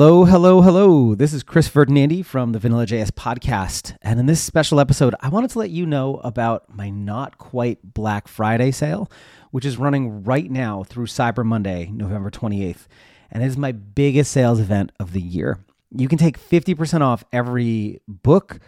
Hello, hello, hello. This is Chris Ferdinandi from the Vanilla JS podcast. And in this special episode, I wanted to let you know about my not quite Black Friday sale, which is running right now through Cyber Monday, November 28th. And it is my biggest sales event of the year. You can take 50% off every book,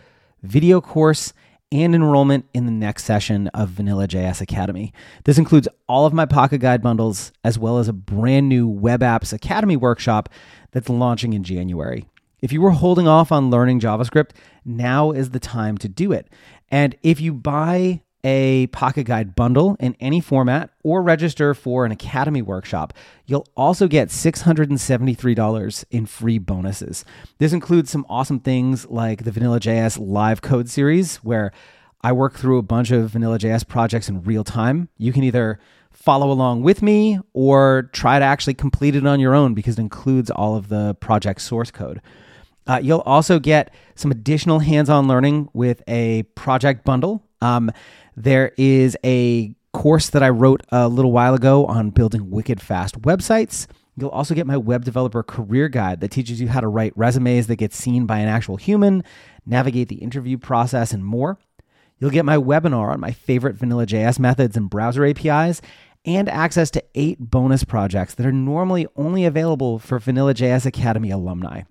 video course, and enrollment in the next session of Vanilla JS Academy. This includes all of my Pocket Guide bundles, as well as a brand new Web Apps Academy workshop that's launching in January. If you were holding off on learning JavaScript, now is the time to do it. And if you buy a Pocket Guide bundle in any format or register for an Academy workshop, you'll also get $673 in free bonuses. This includes some awesome things like the Vanilla.js live code series, where I work through a bunch of Vanilla.js projects in real time. You can either follow along with me or try to actually complete it on your own because it includes all of the project source code. Uh, you'll also get some additional hands on learning with a project bundle. Um, there is a course that I wrote a little while ago on building wicked fast websites. You'll also get my web developer career guide that teaches you how to write resumes that get seen by an actual human, navigate the interview process, and more. You'll get my webinar on my favorite vanilla JS methods and browser APIs, and access to eight bonus projects that are normally only available for Vanilla JS Academy alumni.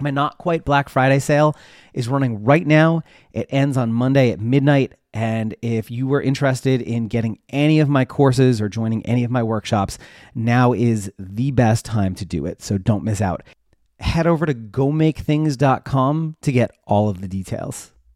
My Not Quite Black Friday sale is running right now. It ends on Monday at midnight. And if you were interested in getting any of my courses or joining any of my workshops, now is the best time to do it. So don't miss out. Head over to gomakethings.com to get all of the details.